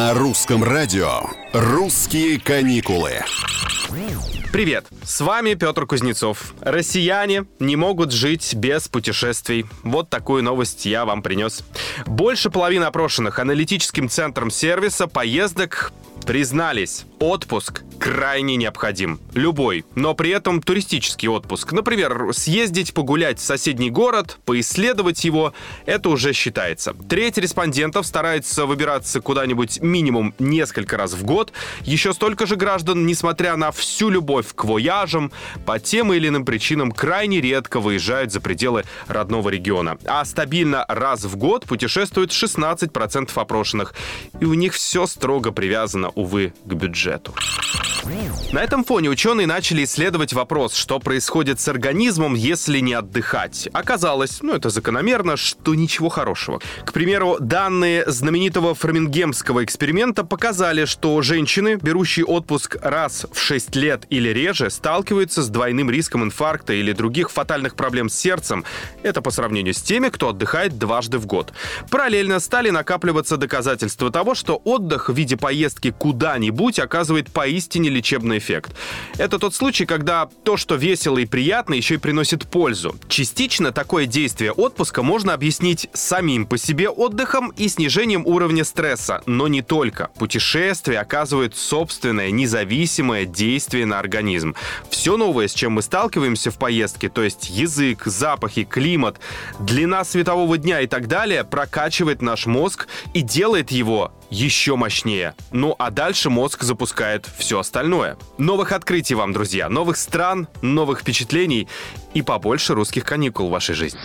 На русском радио «Русские каникулы». Привет, с вами Петр Кузнецов. Россияне не могут жить без путешествий. Вот такую новость я вам принес. Больше половины опрошенных аналитическим центром сервиса поездок признались, отпуск крайне необходим. Любой, но при этом туристический отпуск. Например, съездить погулять в соседний город, поисследовать его, это уже считается. Треть респондентов старается выбираться куда-нибудь минимум несколько раз в год. Еще столько же граждан, несмотря на всю любовь к вояжам, по тем или иным причинам крайне редко выезжают за пределы родного региона. А стабильно раз в год путешествуют 16% опрошенных. И у них все строго привязано, увы, к бюджету. На этом фоне ученые начали исследовать вопрос, что происходит с организмом, если не отдыхать. Оказалось, ну это закономерно, что ничего хорошего. К примеру, данные знаменитого фармингемского эксперимента показали, что женщины, берущие отпуск раз в 6 лет или реже, сталкиваются с двойным риском инфаркта или других фатальных проблем с сердцем. Это по сравнению с теми, кто отдыхает дважды в год. Параллельно стали накапливаться доказательства того, что отдых в виде поездки куда-нибудь оказывает поистине лечебный эффект. Это тот случай, когда то, что весело и приятно, еще и приносит пользу. Частично такое действие отпуска можно объяснить самим по себе отдыхом и снижением уровня стресса, но не только. Путешествия оказывают собственное независимое действие на организм. Все новое, с чем мы сталкиваемся в поездке, то есть язык, запахи, климат, длина светового дня и так далее, прокачивает наш мозг и делает его еще мощнее. Ну а дальше мозг запускает все остальное. Новых открытий вам, друзья, новых стран, новых впечатлений и побольше русских каникул в вашей жизни.